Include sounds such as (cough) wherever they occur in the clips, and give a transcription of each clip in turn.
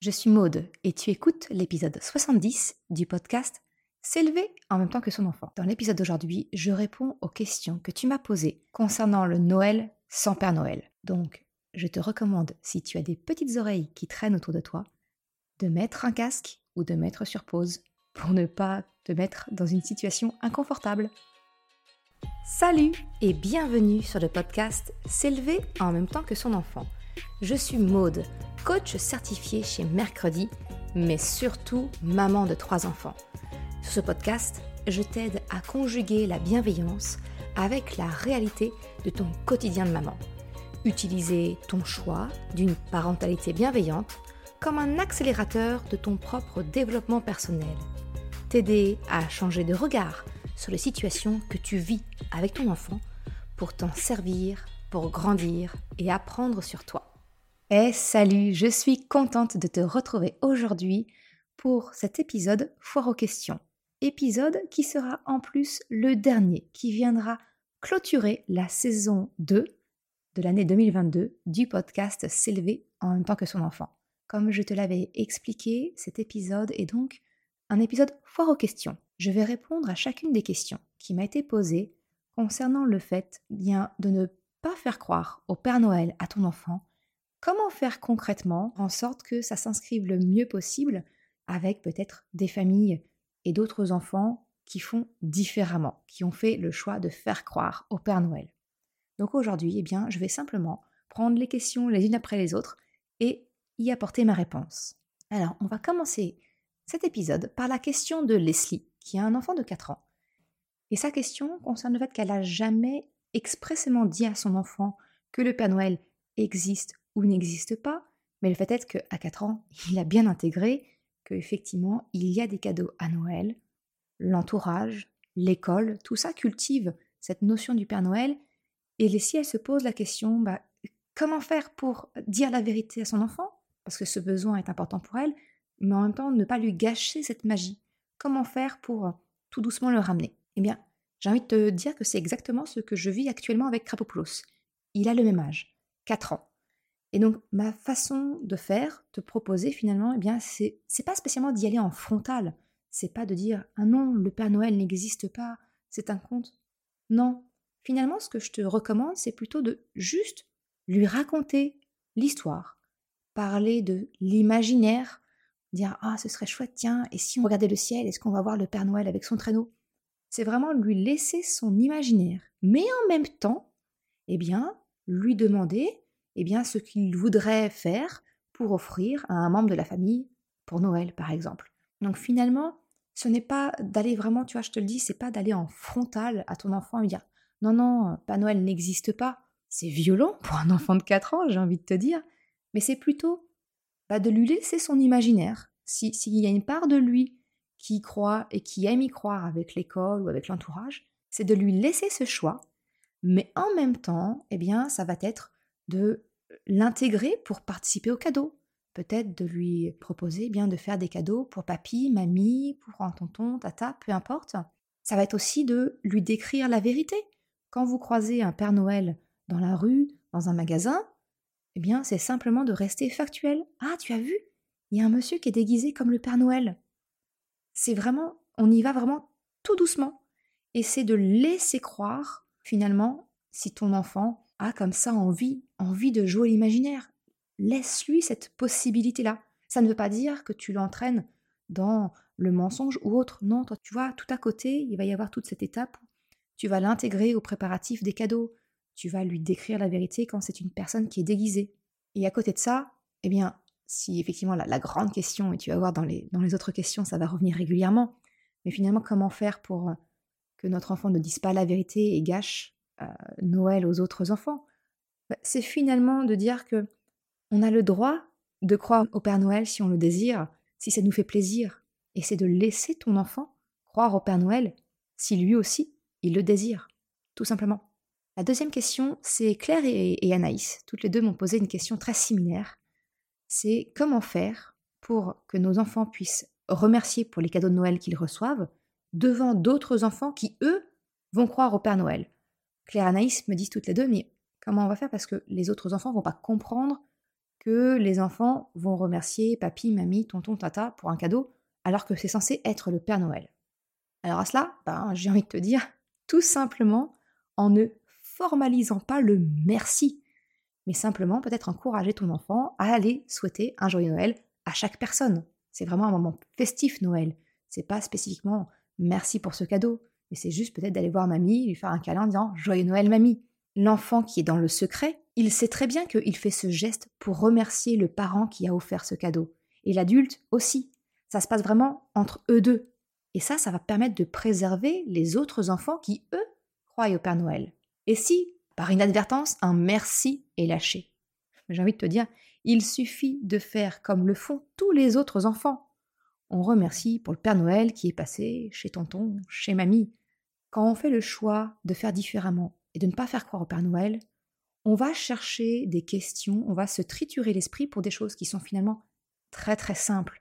Je suis Maude et tu écoutes l'épisode 70 du podcast S'élever en même temps que son enfant. Dans l'épisode d'aujourd'hui, je réponds aux questions que tu m'as posées concernant le Noël sans Père Noël. Donc, je te recommande, si tu as des petites oreilles qui traînent autour de toi, de mettre un casque ou de mettre sur pause pour ne pas te mettre dans une situation inconfortable. Salut et bienvenue sur le podcast S'élever en même temps que son enfant. Je suis Maude, coach certifié chez Mercredi, mais surtout maman de trois enfants. Sur ce podcast, je t'aide à conjuguer la bienveillance avec la réalité de ton quotidien de maman. Utiliser ton choix d'une parentalité bienveillante comme un accélérateur de ton propre développement personnel. T'aider à changer de regard sur les situations que tu vis avec ton enfant pour t'en servir, pour grandir et apprendre sur toi. Eh salut, je suis contente de te retrouver aujourd'hui pour cet épisode Foire aux questions. Épisode qui sera en plus le dernier, qui viendra clôturer la saison 2 de l'année 2022 du podcast S'élever en même temps que son enfant. Comme je te l'avais expliqué, cet épisode est donc un épisode foire aux questions. Je vais répondre à chacune des questions qui m'a été posée concernant le fait bien, de ne pas faire croire au Père Noël à ton enfant Comment faire concrètement en sorte que ça s'inscrive le mieux possible avec peut-être des familles et d'autres enfants qui font différemment, qui ont fait le choix de faire croire au Père Noël. Donc aujourd'hui, eh bien, je vais simplement prendre les questions les unes après les autres et y apporter ma réponse. Alors, on va commencer cet épisode par la question de Leslie, qui a un enfant de 4 ans. Et sa question concerne le fait qu'elle n'a jamais expressément dit à son enfant que le Père Noël existe ou n'existe pas, mais le fait est qu'à 4 ans, (laughs) il a bien intégré qu'effectivement, il y a des cadeaux à Noël, l'entourage, l'école, tout ça cultive cette notion du Père Noël. Et si elle se pose la question, bah, comment faire pour dire la vérité à son enfant? Parce que ce besoin est important pour elle, mais en même temps ne pas lui gâcher cette magie. Comment faire pour tout doucement le ramener? Eh bien, j'ai envie de te dire que c'est exactement ce que je vis actuellement avec Krapopoulos. Il a le même âge, 4 ans. Et donc, ma façon de faire, de proposer finalement, eh bien, c'est, c'est pas spécialement d'y aller en frontal. C'est pas de dire, ah non, le Père Noël n'existe pas, c'est un conte. Non. Finalement, ce que je te recommande, c'est plutôt de juste lui raconter l'histoire, parler de l'imaginaire, dire, ah, ce serait chouette, tiens, et si on regardait le ciel, est-ce qu'on va voir le Père Noël avec son traîneau? C'est vraiment lui laisser son imaginaire, mais en même temps, eh bien, lui demander eh bien, ce qu'il voudrait faire pour offrir à un membre de la famille pour Noël, par exemple. Donc finalement, ce n'est pas d'aller vraiment, tu vois, je te le dis, c'est pas d'aller en frontal à ton enfant et lui dire non, non, pas Noël n'existe pas. C'est violent pour un enfant de 4 ans, j'ai envie de te dire. Mais c'est plutôt bah, de lui laisser son imaginaire. S'il y a une part de lui qui y croit et qui aime y croire avec l'école ou avec l'entourage, c'est de lui laisser ce choix. Mais en même temps, eh bien, ça va être de l'intégrer pour participer aux cadeaux. Peut-être de lui proposer eh bien de faire des cadeaux pour papy, mamie, pour un tonton, tata, peu importe. Ça va être aussi de lui décrire la vérité. Quand vous croisez un Père Noël dans la rue, dans un magasin, eh bien, c'est simplement de rester factuel. Ah, tu as vu? Il y a un monsieur qui est déguisé comme le Père Noël. C'est vraiment, on y va vraiment tout doucement. Et c'est de laisser croire, finalement, si ton enfant a comme ça envie, envie de jouer l'imaginaire. Laisse-lui cette possibilité-là. Ça ne veut pas dire que tu l'entraînes dans le mensonge ou autre. Non, toi, tu vois, tout à côté, il va y avoir toute cette étape où tu vas l'intégrer au préparatif des cadeaux. Tu vas lui décrire la vérité quand c'est une personne qui est déguisée. Et à côté de ça, eh bien, si effectivement la, grande question, et tu vas voir dans dans les autres questions, ça va revenir régulièrement, mais finalement, comment faire pour que notre enfant ne dise pas la vérité et gâche Noël aux autres enfants, bah, c'est finalement de dire que on a le droit de croire au Père Noël si on le désire, si ça nous fait plaisir, et c'est de laisser ton enfant croire au Père Noël si lui aussi il le désire, tout simplement. La deuxième question, c'est Claire et, et Anaïs. Toutes les deux m'ont posé une question très similaire. C'est comment faire pour que nos enfants puissent remercier pour les cadeaux de Noël qu'ils reçoivent devant d'autres enfants qui, eux, vont croire au Père Noël? Claire Anaïs me disent toutes les deux, mais comment on va faire? Parce que les autres enfants vont pas comprendre que les enfants vont remercier papy, mamie, tonton, tata pour un cadeau, alors que c'est censé être le Père Noël. Alors à cela, ben, j'ai envie de te dire, tout simplement en ne formalisant pas le merci, mais simplement peut-être encourager ton enfant à aller souhaiter un joyeux Noël à chaque personne. C'est vraiment un moment festif Noël. C'est pas spécifiquement merci pour ce cadeau, mais c'est juste peut-être d'aller voir mamie, lui faire un câlin en disant joyeux Noël mamie. L'enfant qui est dans le secret, il sait très bien qu'il fait ce geste pour remercier le parent qui a offert ce cadeau. Et l'adulte aussi. Ça se passe vraiment entre eux deux. Et ça, ça va permettre de préserver les autres enfants qui, eux, croient au Père Noël. Et si, par inadvertance, un merci est lâché? J'ai envie de te dire, il suffit de faire comme le font tous les autres enfants. On remercie pour le Père Noël qui est passé chez tonton, chez mamie. Quand on fait le choix de faire différemment et de ne pas faire croire au Père Noël, on va chercher des questions, on va se triturer l'esprit pour des choses qui sont finalement très très simples.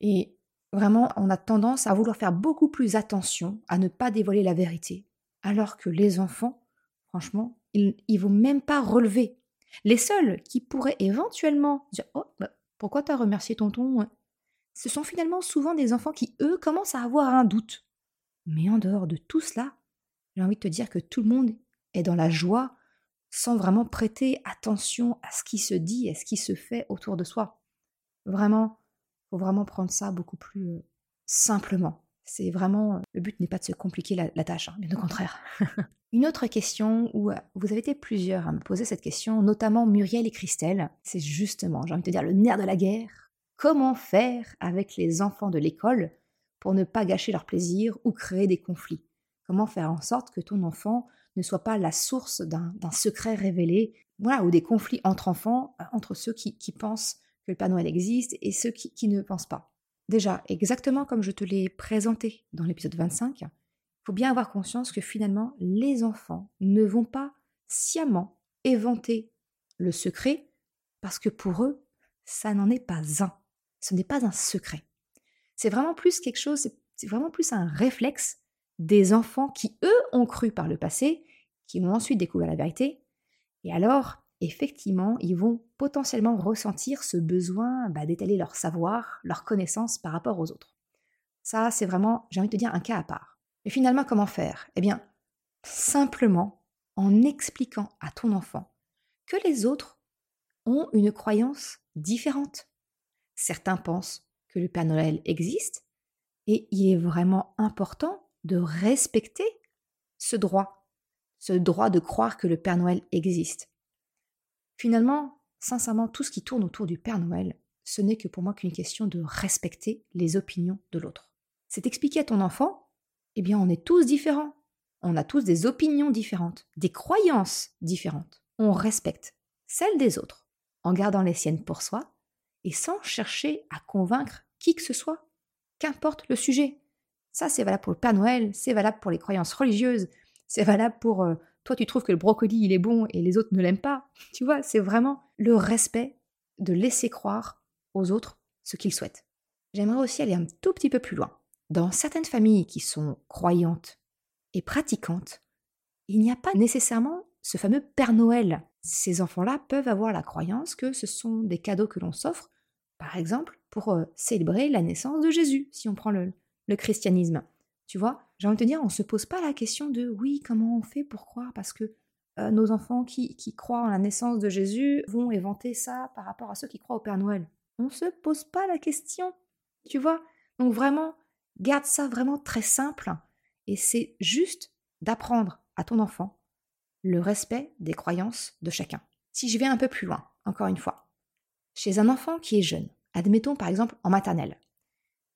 Et Vraiment, on a tendance à vouloir faire beaucoup plus attention à ne pas dévoiler la vérité, alors que les enfants, franchement, ils ne vont même pas relever. Les seuls qui pourraient éventuellement dire Oh, bah, pourquoi t'as remercié tonton? Ce sont finalement souvent des enfants qui, eux, commencent à avoir un doute. Mais en dehors de tout cela, j'ai envie de te dire que tout le monde est dans la joie sans vraiment prêter attention à ce qui se dit et à ce qui se fait autour de soi. Vraiment, faut vraiment prendre ça beaucoup plus simplement. C'est vraiment le but n'est pas de se compliquer la, tâche, hein, bien au contraire. (laughs) Une autre question où vous avez été plusieurs à me poser cette question, notamment Muriel et Christelle, c'est justement, j'ai envie de te dire, le nerf de la guerre. Comment faire avec les enfants de l'école pour ne pas gâcher leur plaisir ou créer des conflits Comment faire en sorte que ton enfant ne soit pas la source d'un secret révélé, voilà, ou des conflits entre enfants, entre ceux qui pensent que le Père Noël existe et ceux qui, ne pensent pas. Déjà, exactement comme je te l'ai présenté dans l'épisode 25, il faut bien avoir conscience que finalement, les enfants ne vont pas sciemment éventer le secret parce que pour eux, ça n'en est pas un. Ce n'est pas un secret. C'est vraiment plus quelque chose, c'est vraiment plus un réflexe des enfants qui, eux, ont cru par le passé, qui ont ensuite découvert la vérité. Et alors, effectivement, ils vont potentiellement ressentir ce besoin bah, d'étaler leur savoir, leur connaissance par rapport aux autres. Ça, c'est vraiment, j'ai envie de te dire, un cas à part. Et finalement, comment faire? Eh bien, simplement en expliquant à ton enfant que les autres ont une croyance différente. Certains pensent que le Père Noël existe et il est vraiment important de respecter ce droit, ce droit de croire que le Père Noël existe. Finalement, sincèrement, tout ce qui tourne autour du Père Noël, ce n'est que pour moi qu'une question de respecter les opinions de l'autre. C'est expliquer à ton enfant, eh bien, on est tous différents. On a tous des opinions différentes, des croyances différentes. On respecte celles des autres, en gardant les siennes pour soi, et sans chercher à convaincre qui que ce soit, qu'importe le sujet. Ça, c'est valable pour le Père Noël, c'est valable pour les croyances religieuses, c'est valable pour euh, toi tu trouves que le brocoli il est bon et les autres ne l'aiment pas. (laughs) Tu vois, c'est vraiment le respect de laisser croire aux autres ce qu'ils souhaitent. J'aimerais aussi aller un tout petit peu plus loin. Dans certaines familles qui sont croyantes et pratiquantes, il n'y a pas nécessairement ce fameux Père Noël. Ces enfants-là peuvent avoir la croyance que ce sont des cadeaux que l'on s'offre, par exemple, pour euh, célébrer la naissance de Jésus, si on prend le, christianisme. Tu vois, j'ai envie de te dire, on ne se pose pas la question de oui, comment on fait, pourquoi Parce que euh, nos enfants qui, qui, croient en la naissance de Jésus vont éventer ça par rapport à ceux qui croient au Père Noël. On ne se pose pas la question, tu vois Donc vraiment, garde ça vraiment très simple et c'est juste d'apprendre à ton enfant le respect des croyances de chacun. Si je vais un peu plus loin, encore une fois, chez un enfant qui est jeune, admettons par exemple en maternelle,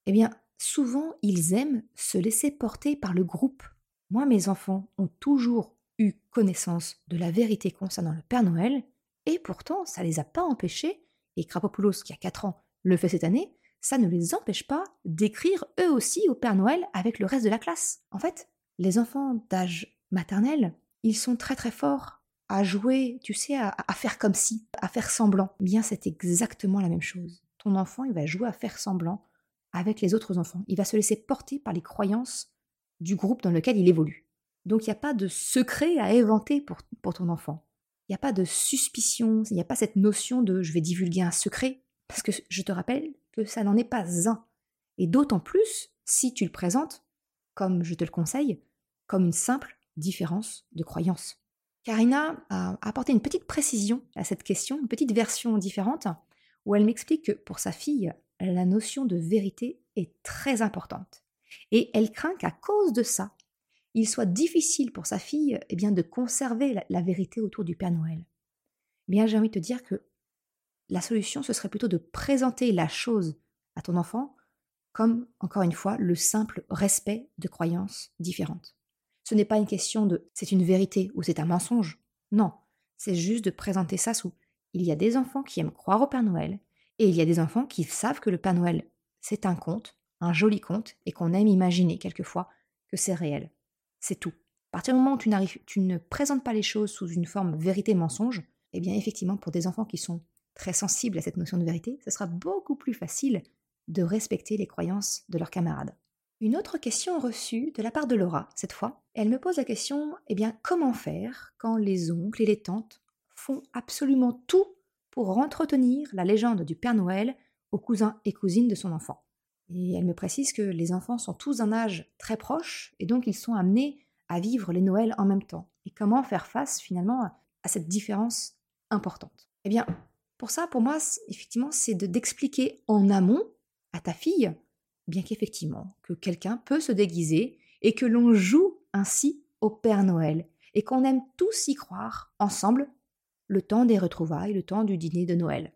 eh bien, souvent ils aiment se laisser porter par le groupe. Moi, mes enfants ont toujours eu connaissance de la vérité concernant le Père Noël, et pourtant ça les a pas empêchés, et Krapopoulos qui a 4 ans le fait cette année, ça ne les empêche pas d'écrire eux aussi au Père Noël avec le reste de la classe. En fait, les enfants d'âge maternel, ils sont très très forts à jouer, tu sais, à, faire comme si, à faire semblant. Bien, c'est exactement la même chose. Ton enfant, il va jouer à faire semblant avec les autres enfants. Il va se laisser porter par les croyances du groupe dans lequel il évolue. Donc il n'y a pas de secret à éventer pour, pour ton enfant. il n'y a pas de suspicion, il n'y a pas cette notion de je vais divulguer un secret, parce que je te rappelle que ça n'en est pas un. Et d'autant plus si tu le présentes, comme je te le conseille, comme une simple différence de croyance. Karina a apporté une petite précision à cette question, une petite version différente, où elle m'explique que pour sa fille, la notion de vérité est très importante. Et elle craint qu'à cause de ça, il soit difficile pour sa fille eh de conserver la, vérité autour du Père Noël. Bien, j'ai envie de te dire que la solution, ce serait plutôt de présenter la chose à ton enfant comme, encore une fois, le simple respect de croyances différentes. Ce n'est pas une question de c'est une vérité ou c'est un mensonge. Non, c'est juste de présenter ça sous il y a des enfants qui aiment croire au Père Noël et il y a des enfants qui savent que le Père Noël, c'est un conte, un joli conte, et qu'on aime imaginer quelquefois que c'est réel. C'est tout. À partir du moment où tu, ne présentes pas les choses sous une forme vérité-mensonge, eh bien effectivement, pour des enfants qui sont très sensibles à cette notion de vérité, ce sera beaucoup plus facile de respecter les croyances de leurs camarades. Une autre question reçue de la part de Laura, cette fois, elle me pose la question, eh bien, comment faire quand les oncles et les tantes font absolument tout pour entretenir la légende du Père Noël aux cousins et cousines de son enfant? Et elle me précise que les enfants sont tous d'un âge très proche et donc ils sont amenés à vivre les Noëls en même temps. Et comment faire face finalement à cette différence importante? Eh bien, pour ça, pour moi, effectivement, c'est d'expliquer en amont à ta fille, bien qu'effectivement, que quelqu'un peut se déguiser et que l'on joue ainsi au Père Noël et qu'on aime tous y croire ensemble le temps des retrouvailles, le temps du dîner de Noël.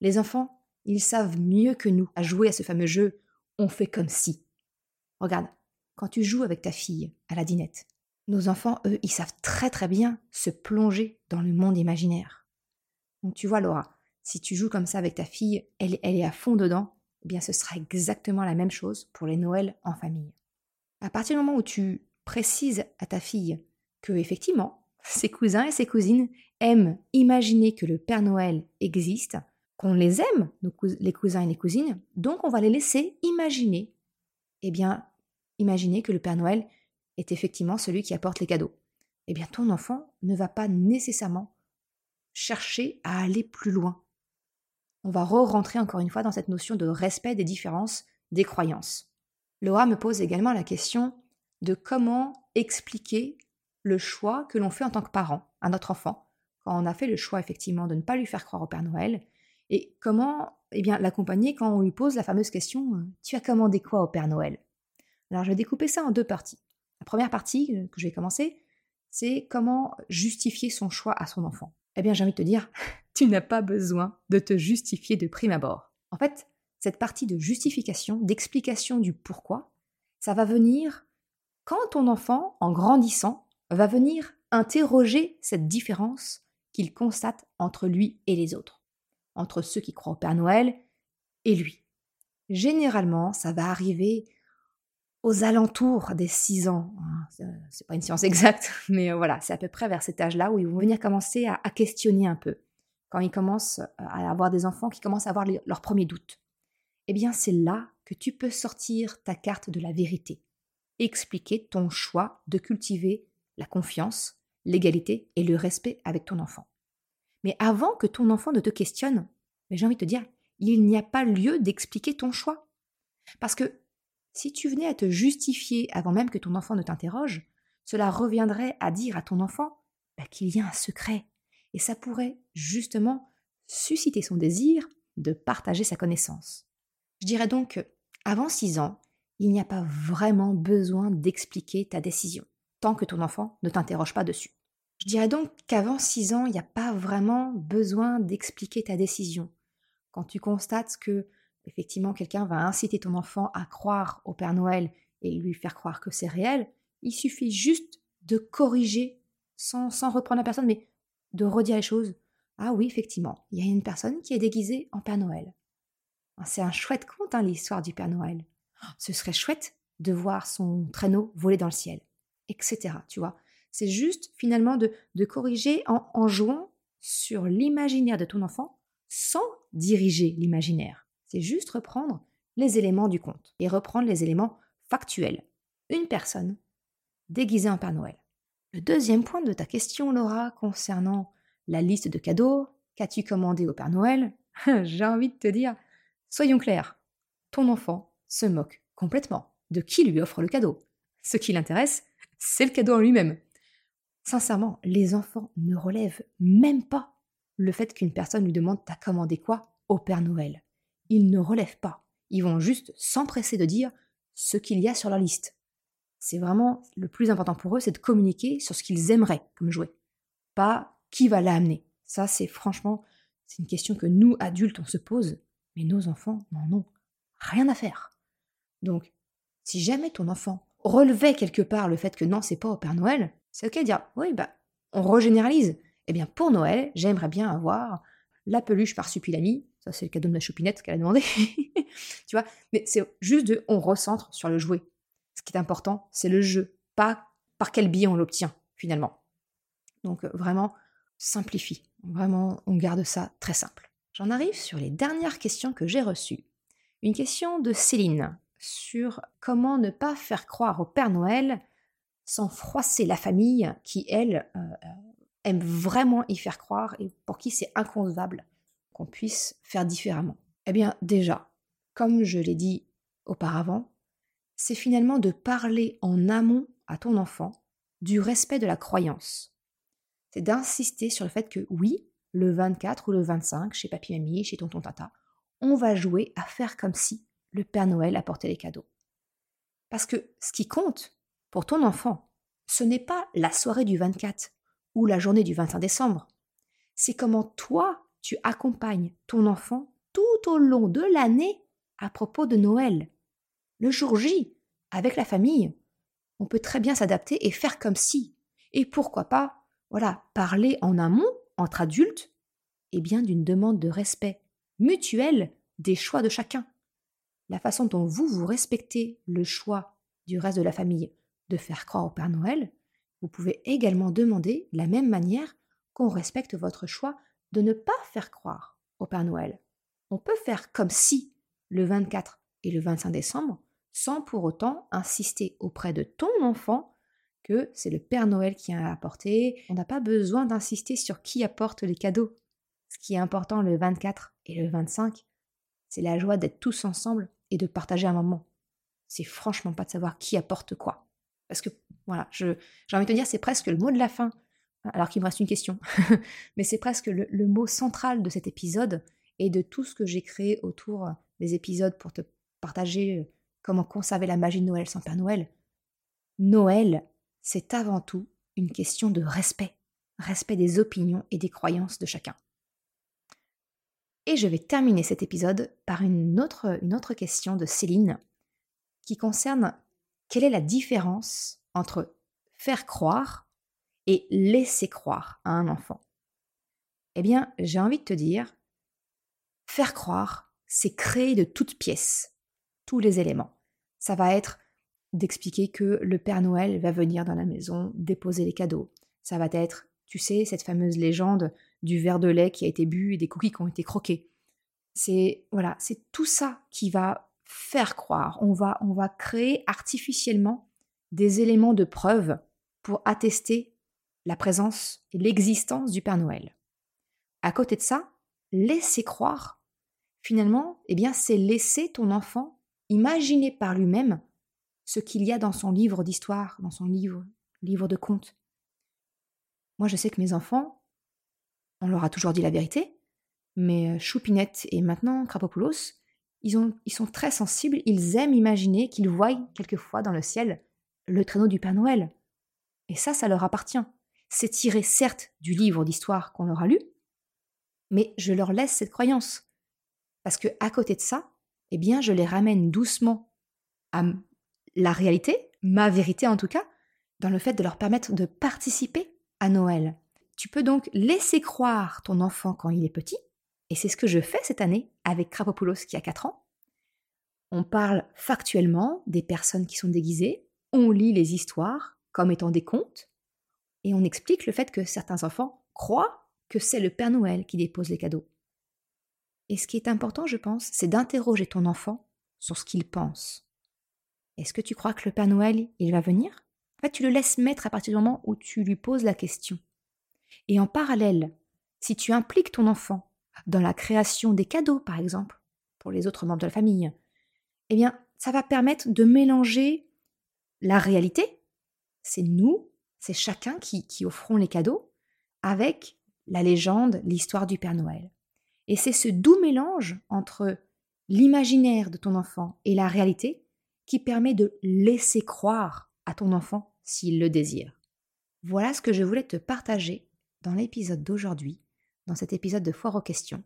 Les enfants, ils savent mieux que nous à jouer à ce fameux jeu on fait comme si. Regarde, quand tu joues avec ta fille à la dinette, nos enfants, eux, ils savent très très bien se plonger dans le monde imaginaire. Donc tu vois, Laura, si tu joues comme ça avec ta fille, elle, elle est à fond dedans, eh ce sera exactement la même chose pour les Noëls en famille. À partir du moment où tu précises à ta fille que effectivement, (laughs) ses cousins et ses cousines aiment imaginer que le Père Noël existe, qu'on les aime, les cousins et les cousines, donc on va les laisser imaginer. Eh bien, imaginer que le Père Noël est effectivement celui qui apporte les cadeaux. Eh bien, ton enfant ne va pas nécessairement chercher à aller plus loin. On va re-rentrer encore une fois dans cette notion de respect des différences des croyances. Laura me pose également la question de comment expliquer le choix que l'on fait en tant que parent à notre enfant, quand on a fait le choix effectivement de ne pas lui faire croire au Père Noël, et comment eh bien l'accompagner quand on lui pose la fameuse question euh, Tu as commandé quoi au Père Noël? Alors je vais découper ça en deux parties. La première partie euh, que je vais commencer, c'est comment justifier son choix à son enfant. Eh bien j'ai envie de te dire, tu n'as pas besoin de te justifier de prime abord. En fait, cette partie de justification, d'explication du pourquoi, ça va venir quand ton enfant, en grandissant, va venir interroger cette différence qu'il constate entre lui et les autres, entre ceux qui croient au Père Noël et lui. Généralement, ça va arriver aux alentours des 6 ans. Hein, c'est pas une science (laughs) exacte, mais euh, voilà, c'est à peu près vers cet âge-là où ils vont venir commencer à, questionner un peu. Quand ils commencent à avoir des enfants qui commencent à avoir leurs premiers doutes. Eh bien, c'est là que tu peux sortir ta carte de la vérité. Expliquer ton choix de cultiver la confiance, l'égalité et le respect avec ton enfant. Mais avant que ton enfant ne te questionne, j'ai envie de te dire, il n'y a pas lieu d'expliquer ton choix. Parce que si tu venais à te justifier avant même que ton enfant ne t'interroge, cela reviendrait à dire à ton enfant bah, qu'il y a un secret. Et ça pourrait justement susciter son désir de partager sa connaissance. Je dirais donc que, avant 6 ans, il n'y a pas vraiment besoin d'expliquer ta décision tant que ton enfant ne t'interroge pas dessus. Je dirais donc qu'avant 6 ans, il n'y a pas vraiment besoin d'expliquer ta décision. Quand tu constates que effectivement quelqu'un va inciter ton enfant à croire au Père Noël et lui faire croire que c'est réel, il suffit juste de corriger sans, sans reprendre la personne, mais de redire les choses. Ah oui, effectivement, il y a une personne qui est déguisée en Père Noël. Ah, c'est un chouette conte, hein, l'histoire du Père Noël. Ce serait chouette de voir son traîneau voler dans le ciel etc. Tu vois, c'est juste finalement de, corriger en jouant sur l'imaginaire de ton enfant sans diriger l'imaginaire. C'est juste reprendre les éléments du conte et reprendre les éléments factuels. Une personne déguisée en Père Noël. Le deuxième point de ta question, Laura, concernant la liste de cadeaux, qu'as-tu commandé au Père Noël? (laughs) J'ai envie de te dire, soyons clairs, ton enfant se moque complètement de qui lui offre le cadeau. Ce qui l'intéresse, c'est le cadeau en lui-même. Sincèrement, les enfants ne relèvent même pas le fait qu'une personne lui demande T'as commandé quoi au Père Noël? Ils ne relèvent pas. Ils vont juste s'empresser de dire ce qu'il y a sur leur liste. C'est vraiment le plus important pour eux, c'est de communiquer sur ce qu'ils aimeraient comme jouet. Pas qui va l'amener. Ça, c'est franchement, c'est une question que nous, adultes, on se pose, mais nos enfants n'en ont rien à faire. Donc, si jamais ton enfant relevait quelque part le fait que non, c'est pas au Père Noël, c'est ok de dire oui, bah, on regénéralise. Eh bien, pour Noël, j'aimerais bien avoir la peluche par Supilami. Ça, c'est le cadeau de la choupinette qu'elle a demandé. (laughs) tu vois? Mais c'est juste de, on recentre sur le jouet. Ce qui est important, c'est le jeu, pas par quel biais on l'obtient, finalement. Donc, euh, vraiment, simplifie. Vraiment, on garde ça très simple. J'en arrive sur les dernières questions que j'ai reçues. Une question de Céline sur comment ne pas faire croire au Père Noël sans froisser la famille qui, elle, euh, euh, aime vraiment y faire croire et pour qui c'est inconcevable qu'on puisse faire différemment. Eh bien, déjà, comme je l'ai dit auparavant, c'est finalement de parler en amont à ton enfant du respect de la croyance. C'est d'insister sur le fait que oui, le 24 ou le 25, chez papy mamie, chez tonton tata, on va jouer à faire comme si le Père Noël apportait les cadeaux. Parce que ce qui compte pour ton enfant, ce n'est pas la soirée du 24 ou la journée du 25 décembre. C'est comment toi, tu accompagnes ton enfant tout au long de l'année à propos de Noël. Le jour J, avec la famille, on peut très bien s'adapter et faire comme si. Et pourquoi pas, voilà, parler en amont, entre adultes, et bien d'une demande de respect mutuel des choix de chacun la façon dont vous, vous respectez le choix du reste de la famille de faire croire au Père Noël, vous pouvez également demander, de la même manière, qu'on respecte votre choix de ne pas faire croire au Père Noël. On peut faire comme si le 24 et le 25 décembre, sans pour autant insister auprès de ton enfant que c'est le Père Noël qui a apporté. On n'a pas besoin d'insister sur qui apporte les cadeaux. Ce qui est important le 24 et le 25, c'est la joie d'être tous ensemble et de partager un moment. C'est franchement pas de savoir qui apporte quoi. Parce que, voilà, j'ai envie de te dire, c'est presque le mot de la fin, alors qu'il me reste une question. (laughs) Mais c'est presque le, le, mot central de cet épisode et de tout ce que j'ai créé autour des épisodes pour te partager euh, comment conserver la magie de Noël sans Père Noël. Noël, c'est avant tout une question de respect. Respect des opinions et des croyances de chacun. Et je vais terminer cet épisode par une autre, une autre question de Céline qui concerne quelle est la différence entre faire croire et laisser croire à un enfant. Eh bien, j'ai envie de te dire, faire croire, c'est créer de toutes pièces tous les éléments. Ça va être d'expliquer que le Père Noël va venir dans la maison déposer les cadeaux. Ça va être, tu sais, cette fameuse légende du verre de lait qui a été bu et des cookies qui ont été croqués. C'est voilà, c'est tout ça qui va faire croire. On va on va créer artificiellement des éléments de preuve pour attester la présence et l'existence du Père Noël. À côté de ça, laisser croire, finalement, eh bien, c'est laisser ton enfant imaginer par lui-même ce qu'il y a dans son livre d'histoire, dans son livre, livre de contes. Moi, je sais que mes enfants, on leur a toujours dit la vérité, mais Choupinette et maintenant Krapopoulos, ils, ont, ils sont très sensibles, ils aiment imaginer qu'ils voient quelquefois dans le ciel le traîneau du Père Noël. Et ça, ça leur appartient. C'est tiré certes du livre d'histoire qu'on aura lu, mais je leur laisse cette croyance. Parce que à côté de ça, eh bien, je les ramène doucement à la réalité, ma vérité en tout cas, dans le fait de leur permettre de participer à Noël. Tu peux donc laisser croire ton enfant quand il est petit, et c'est ce que je fais cette année avec Krapopoulos qui a 4 ans. On parle factuellement des personnes qui sont déguisées, on lit les histoires comme étant des contes, et on explique le fait que certains enfants croient que c'est le Père Noël qui dépose les cadeaux. Et ce qui est important, je pense, c'est d'interroger ton enfant sur ce qu'il pense. Est-ce que tu crois que le Père Noël, il va venir? En tu le laisses mettre à partir du moment où tu lui poses la question. Et en parallèle si tu impliques ton enfant dans la création des cadeaux, par exemple, pour les autres membres de la famille, eh bien, ça va permettre de mélanger la réalité, c'est nous, c'est chacun qui, qui offrons les cadeaux, avec la légende, l'histoire du Père Noël. Et c'est ce doux mélange entre l'imaginaire de ton enfant et la réalité qui permet de laisser croire à ton enfant s'il le désire. Voilà ce que je voulais te partager dans l'épisode d'aujourd'hui, dans cet épisode de Foire aux questions.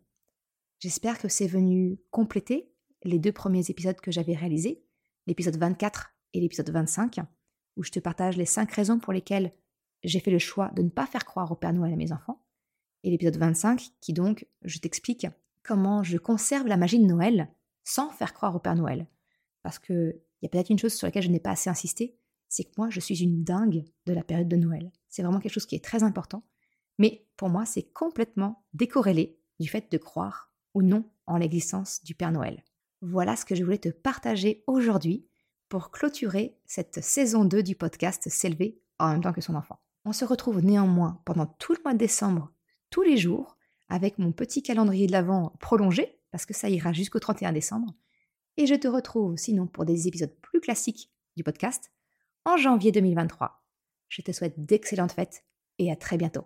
J'espère que c'est venu compléter les deux premiers épisodes que j'avais réalisés, l'épisode 24 et l'épisode 25, où je te partage les cinq raisons pour lesquelles j'ai fait le choix de ne pas faire croire au Père Noël à mes enfants, et l'épisode 25 qui donc, je t'explique comment je conserve la magie de Noël sans faire croire au Père Noël. Parce qu'il y a peut-être une chose sur laquelle je n'ai pas assez insisté, c'est que moi, je suis une dingue de la période de Noël. C'est vraiment quelque chose qui est très important. Mais pour moi, c'est complètement décorrélé du fait de croire ou non en l'existence du Père Noël. Voilà ce que je voulais te partager aujourd'hui pour clôturer cette saison 2 du podcast S'élever en même temps que son enfant. On se retrouve néanmoins pendant tout le mois de décembre, tous les jours, avec mon petit calendrier de l'Avent prolongé, parce que ça ira jusqu'au 31 décembre. Et je te retrouve sinon pour des épisodes plus classiques du podcast en janvier 2023. Je te souhaite d'excellentes fêtes et à très bientôt.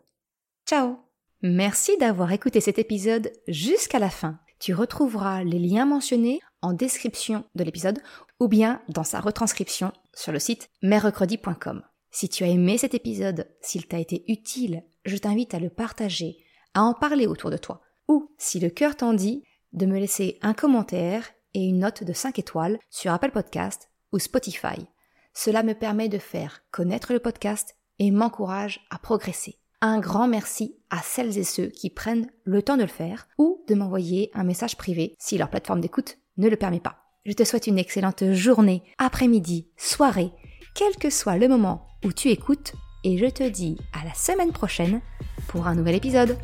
Ciao Merci d'avoir écouté cet épisode jusqu'à la fin. Tu retrouveras les liens mentionnés en description de l'épisode ou bien dans sa retranscription sur le site merrecredi.com. Si tu as aimé cet épisode, s'il t'a été utile, je t'invite à le partager, à en parler autour de toi. Ou, si le cœur t'en dit, de me laisser un commentaire et une note de 5 étoiles sur Apple Podcast ou Spotify. Cela me permet de faire connaître le podcast et m'encourage à progresser. Un grand merci à celles et ceux qui prennent le temps de le faire ou de m'envoyer un message privé si leur plateforme d'écoute ne le permet pas. Je te souhaite une excellente journée, après-midi, soirée, quel que soit le moment où tu écoutes et je te dis à la semaine prochaine pour un nouvel épisode.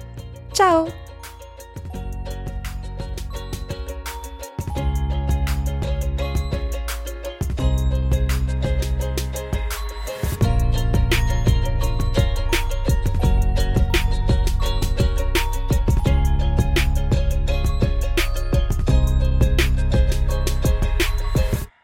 Ciao